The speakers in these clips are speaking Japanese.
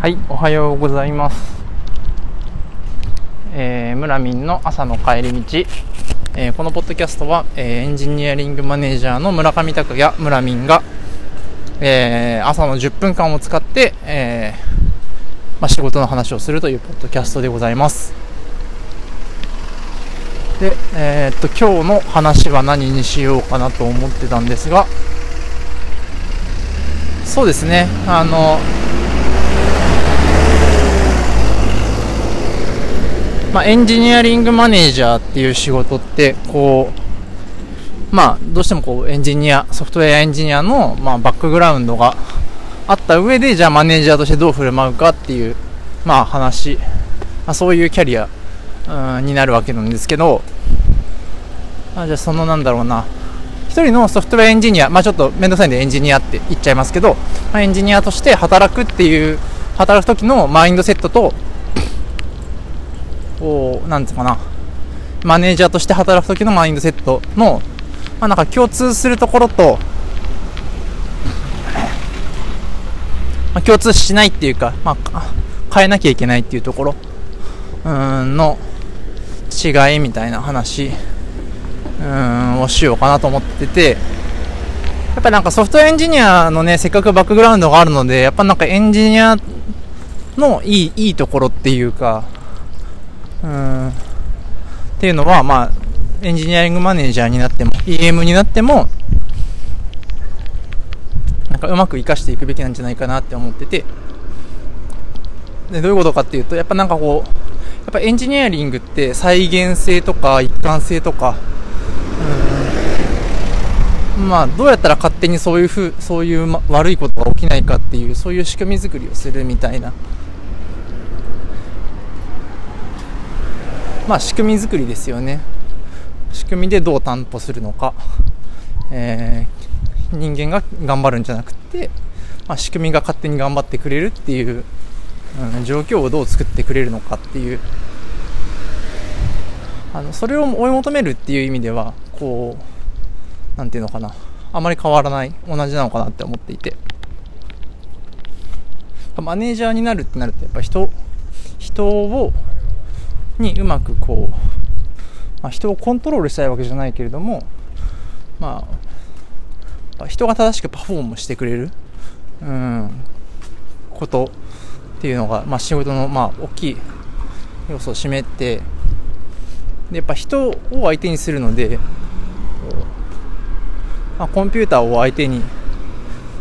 はい、おはようございます。えー、村民の朝の帰り道、えーこのポッドキャストは、えーエンジニアリングマネージャーの村上拓也村民が、えー朝の10分間を使って、えーまあ、仕事の話をするというポッドキャストでございます。で、えーっと今日の話は何にしようかなと思ってたんですが、そうですね、あの、まあ、エンジニアリングマネージャーっていう仕事って、こう、まあ、どうしてもこう、エンジニア、ソフトウェアエンジニアの、まあ、バックグラウンドがあった上で、じゃあマネージャーとしてどう振る舞うかっていう、まあ、話、まあ、そういうキャリア、になるわけなんですけど、あじゃあそのなんだろうな、一人のソフトウェアエンジニア、まあ、ちょっとめんどくさいんでエンジニアって言っちゃいますけど、まあ、エンジニアとして働くっていう、働く時のマインドセットと、こう、なんつうかな、マネージャーとして働く時のマインドセットの、まあ、なんか共通するところと、まあ、共通しないっていうか、まあ、変えなきゃいけないっていうところ、うん、の違いみたいな話、うん、をしようかなと思ってて、やっぱなんかソフトエンジニアのね、せっかくバックグラウンドがあるので、やっぱなんかエンジニアのいい、いいところっていうか、うん、っていうのは、まあ、エンジニアリングマネージャーになっても、EM になっても、なんかうまく活かしていくべきなんじゃないかなって思ってて、で、どういうことかっていうと、やっぱなんかこう、やっぱエンジニアリングって再現性とか一貫性とか、うん。まあ、どうやったら勝手にそういうふう、そういう、悪いことが起きないかっていう、そういう仕組み作りをするみたいな、まあ、仕組み作りですよね。仕組みでどう担保するのか、えー人間が頑張るんじゃなくて、まあ、仕組みが勝手に頑張ってくれるっていう、うん、状況をどう作ってくれるのかっていう。あのそれを追い求めるっていう意味ではこうなんていうのかな。あまり変わらない。同じなのかなって思っていて。マネージャーになるってなるとやっぱ人人をにうまくこう、まあ、人をコントロールしたいわけじゃないけれどもまあ人が正しくパフォームしてくれる、うん、ことっていうのが、まあ、仕事の、まあ、大きい要素を占めてでやっぱ人を相手にするので、まあ、コンピューターを相手に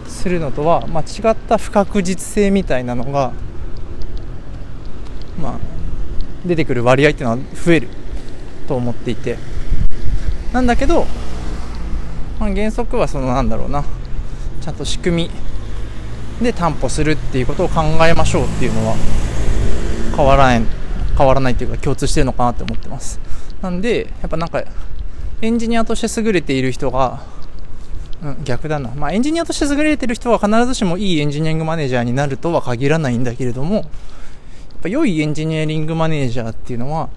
するのとは、まあ、違った不確実性みたいなのが、まあ、出てくる割合っていうのは増えると思っていて。なんだけど、まあ、原則はそのなんだろうな。ちゃんと仕組みで担保するっていうことを考えましょうっていうのは変わらない変わらないっていうか共通してるのかなって思ってます。なんでやっぱなんかエンジニアとして優れている人が、うん、逆だな、まあ、エンジニアとして優れている人は必ずしもいいエンジニアリングマネージャーになるとは限らないんだけれどもっぱ良いエンジニアリングマネージャーっていうのは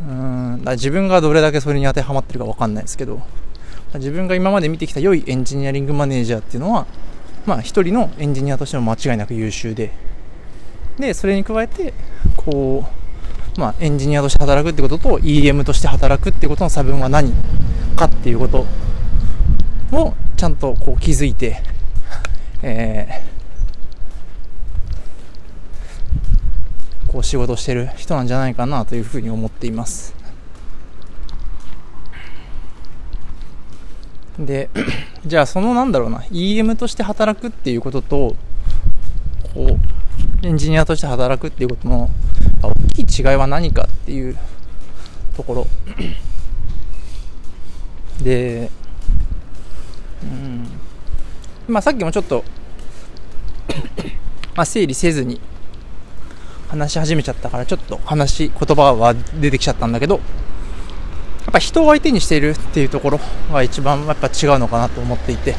うんだ自分がどれだけそれに当てはまってるか分かんないですけど自分が今まで見てきた良いエンジニアリングマネージャーっていうのはまあ一人のエンジニアとしても間違いなく優秀ででそれに加えてこうまあエンジニアとして働くってことと EM として働くってことの差分は何かっていうことをちゃんとこう気づいてえーこう仕事してる人なんじゃないかなというふうに思っています。で じゃあそのなんだろうな EM として働くっていうこととこうエンジニアとして働くっていうことの大きい違いは何かっていうところ。でうん。まあさっきもちょっと まあ整理せずに話し始めちゃったからちょっと話言葉は出てきちゃったんだけどやっぱ人を相手にしているっていうところが一番やっぱ違うのかなと思っていて。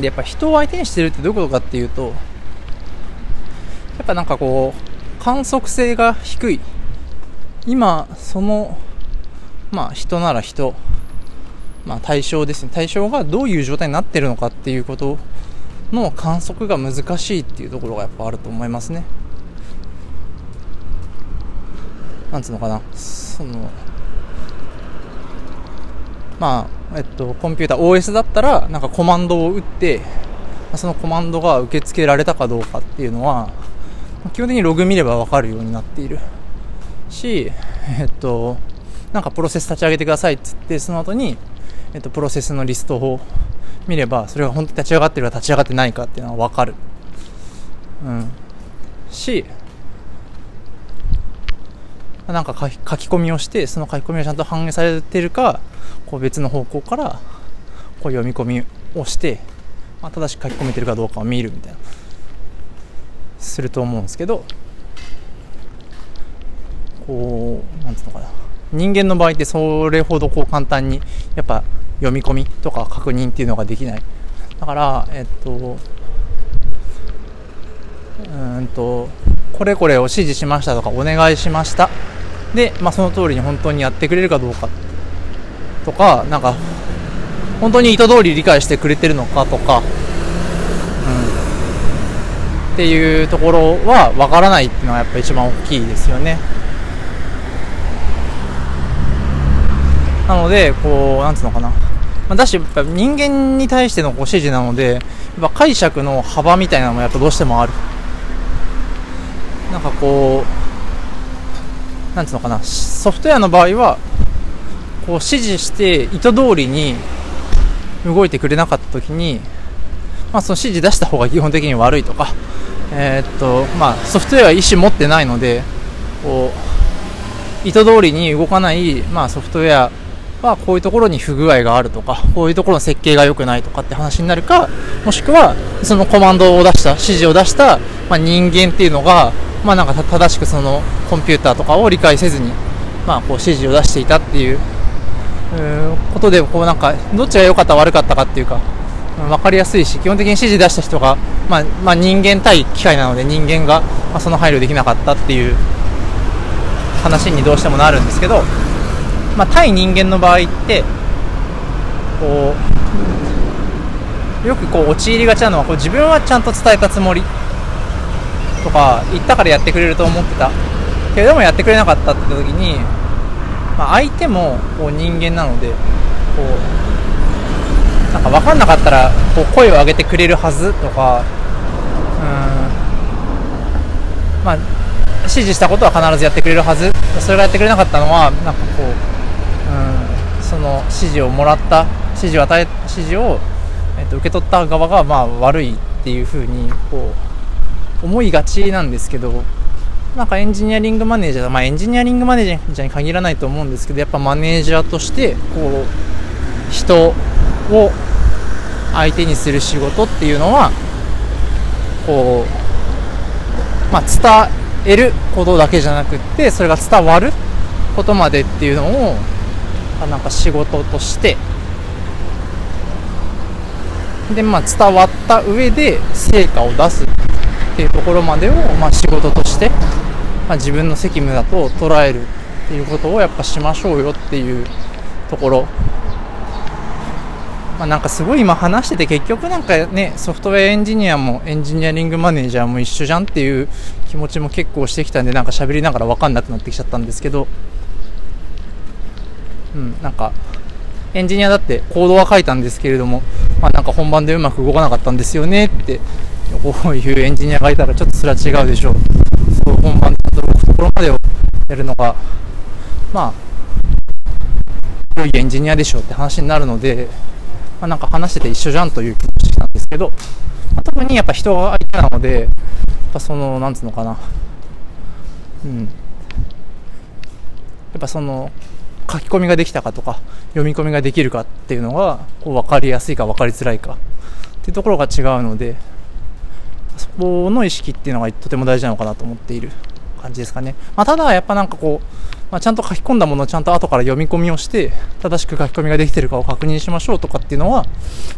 でやっぱ人を相手にしてるってどういうことかっていうとやっぱなんかこう観測性が低い。今そのまあ人なら人。まあ対象ですね。対象がどういう状態になってるのかっていうことの観測が難しいっていうところがやっぱあると思いますね。なんつうのかな。そのまあえっとコンピューター OS だったらなんかコマンドを打ってそのコマンドが受け付けられたかどうかっていうのは基本的にログ見れば分かるようになっている。しえっとなんかプロセス立ち上げてくださいっつってその後にえっとプロセスのリストを見ればそれが本当に立ち上がってるか立ち上がってないかっていうのは分かる。うん。しなんか書き込みをしてその書き込みがちゃんと反映されてるかこう別の方向からこう読み込みをして、まあ、正しく書き込めてるかどうかを見るみたいな。すると思うんですけどこうなんつうのかな。人間の場合ってそれほどこう簡単にやっぱ読み込みとか確認っていうのができない。だからえっとうんとこれこれを指示しましたとかお願いしました。で、まあ、その通りに本当にやってくれるかどうかとかなんか本当に意図通り理解してくれてるのかとか、うん、っていうところは分からないっていうのはやっぱ一番大きいですよね。なのでこうなんつうのかな、まあ、だしやっぱ人間に対してのこう指示なのでやっぱ解釈の幅みたいなのもやっぱどうしてもある。なんかこうなんつうのかな、ソフトウェアの場合は、こう指示して意図通りに動いてくれなかった時に、まあ、その指示出した方が基本的に悪いとか、えー、っとまあ、ソフトウェアは意思持ってないのでこう意図通りに動かない、まあ、ソフトウェアはこういうところに不具合があるとかこういうところの設計が良くないとかって話になるかもしくはそのコマンドを出した指示を出した、まあ、人間っていうのがまあ、なんか正しくそのコンピューターとかを理解せずに、まあ、こう指示を出していたっていうことでこうなんかどっちが良かった悪かったかっていうか分かりやすいし基本的に指示出した人が、まあ、まあ、人間対機械なので人間が、まその配慮できなかったっていう話にどうしてもなるんですけど、まあ、対人間の場合ってこうよくこう陥りがちなのはこう自分はちゃんと伝えたつもりとか言ったからやってくれると思ってた。けれどもやってくれなかったって時に、まあ、相手もこう人間なのでこうなんか分かんなかったらこう声を上げてくれるはずとかうん。まあ指示したことは必ずやってくれるはず。それがやってくれなかったのはなんかこううんその指示をもらった指示を与え指示を、えっと、受け取った側がまあ悪いっていうふうにこう思いがちなんですけどなんかエンジニアリングマネージャー、まあ、エンジニアリングマネージャーに限らないと思うんですけどやっぱマネージャーとしてこう人を相手にする仕事っていうのはこう、まあ、伝えることだけじゃなくってそれが伝わることまでっていうのをなんか仕事として。で、まあ、伝わった上で成果を出すっていうところまでを、まあ、仕事として、まあ、自分の責務だと捉えるっていうことをやっぱしましょうよっていうところ、まあ、なんかすごい今話してて結局なんかねソフトウェアエンジニアもエンジニアリングマネージャーも一緒じゃんっていう気持ちも結構してきたんでなんか喋りながら分かんなくなってきちゃったんですけど。うんなんかエンジニアだってコードは書いたんですけれども、まあ、なんか本番でうまく動かなかったんですよねってこういうエンジニアがいたらちょっとそれは違うでしょう。そう本番と動くところまでをやるのがまあ良いエンジニアでしょうって話になるので、まあ、なんか話してて一緒じゃんという気もしてきたんですけど、まあ、特にやっぱ人が相手なのでやっぱそのなんつうのかな。うん。やっぱその書き込みができたかとか読み込みができるかっていうのがこう分かりやすいか分かりづらいかっていうところが違うのでそこの意識っていうのがとても大事なのかなと思っている感じですかね、まあ、ただやっぱなんかこう、まあ、ちゃんと書き込んだものをちゃんと後から読み込みをして正しく書き込みができてるかを確認しましょうとかっていうのは、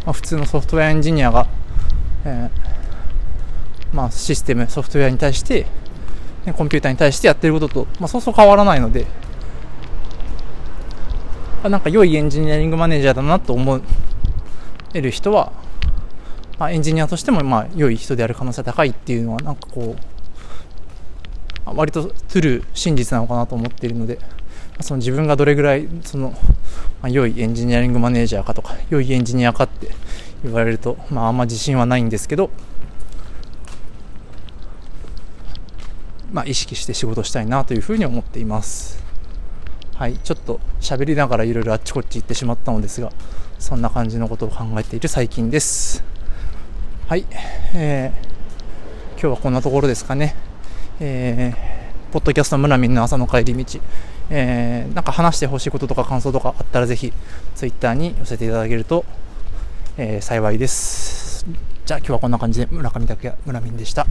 まあ、普通のソフトウェアエンジニアが、えー、まあ、システムソフトウェアに対して、コンピューターに対してやってることと、まあ、そうそう変わらないのでなんか良いエンジニアリングマネージャーだなと思える人はまあ、エンジニアとしてもまあ良い人である可能性が高いっていうのはなんかこう割とトゥルー真実なのかなと思っているのでその自分がどれぐらいその、まあ、良いエンジニアリングマネージャーかとか良いエンジニアかって言われると、まあ、あんま自信はないんですけど、まあ、意識して仕事したいなというふうに思っています。はいちょっと喋りながらいろいろあっちこっち行ってしまったのですがそんな感じのことを考えている最近ですはい、えー、今日はこんなところですかね。えー、ポッドキャスト村民の朝の帰り道、えー、なんか話してほしいこととか感想とかあったらぜひツイッターに寄せていただけると、えー、幸いです。じゃあ今日はこんな感じで村上拓也村民でした。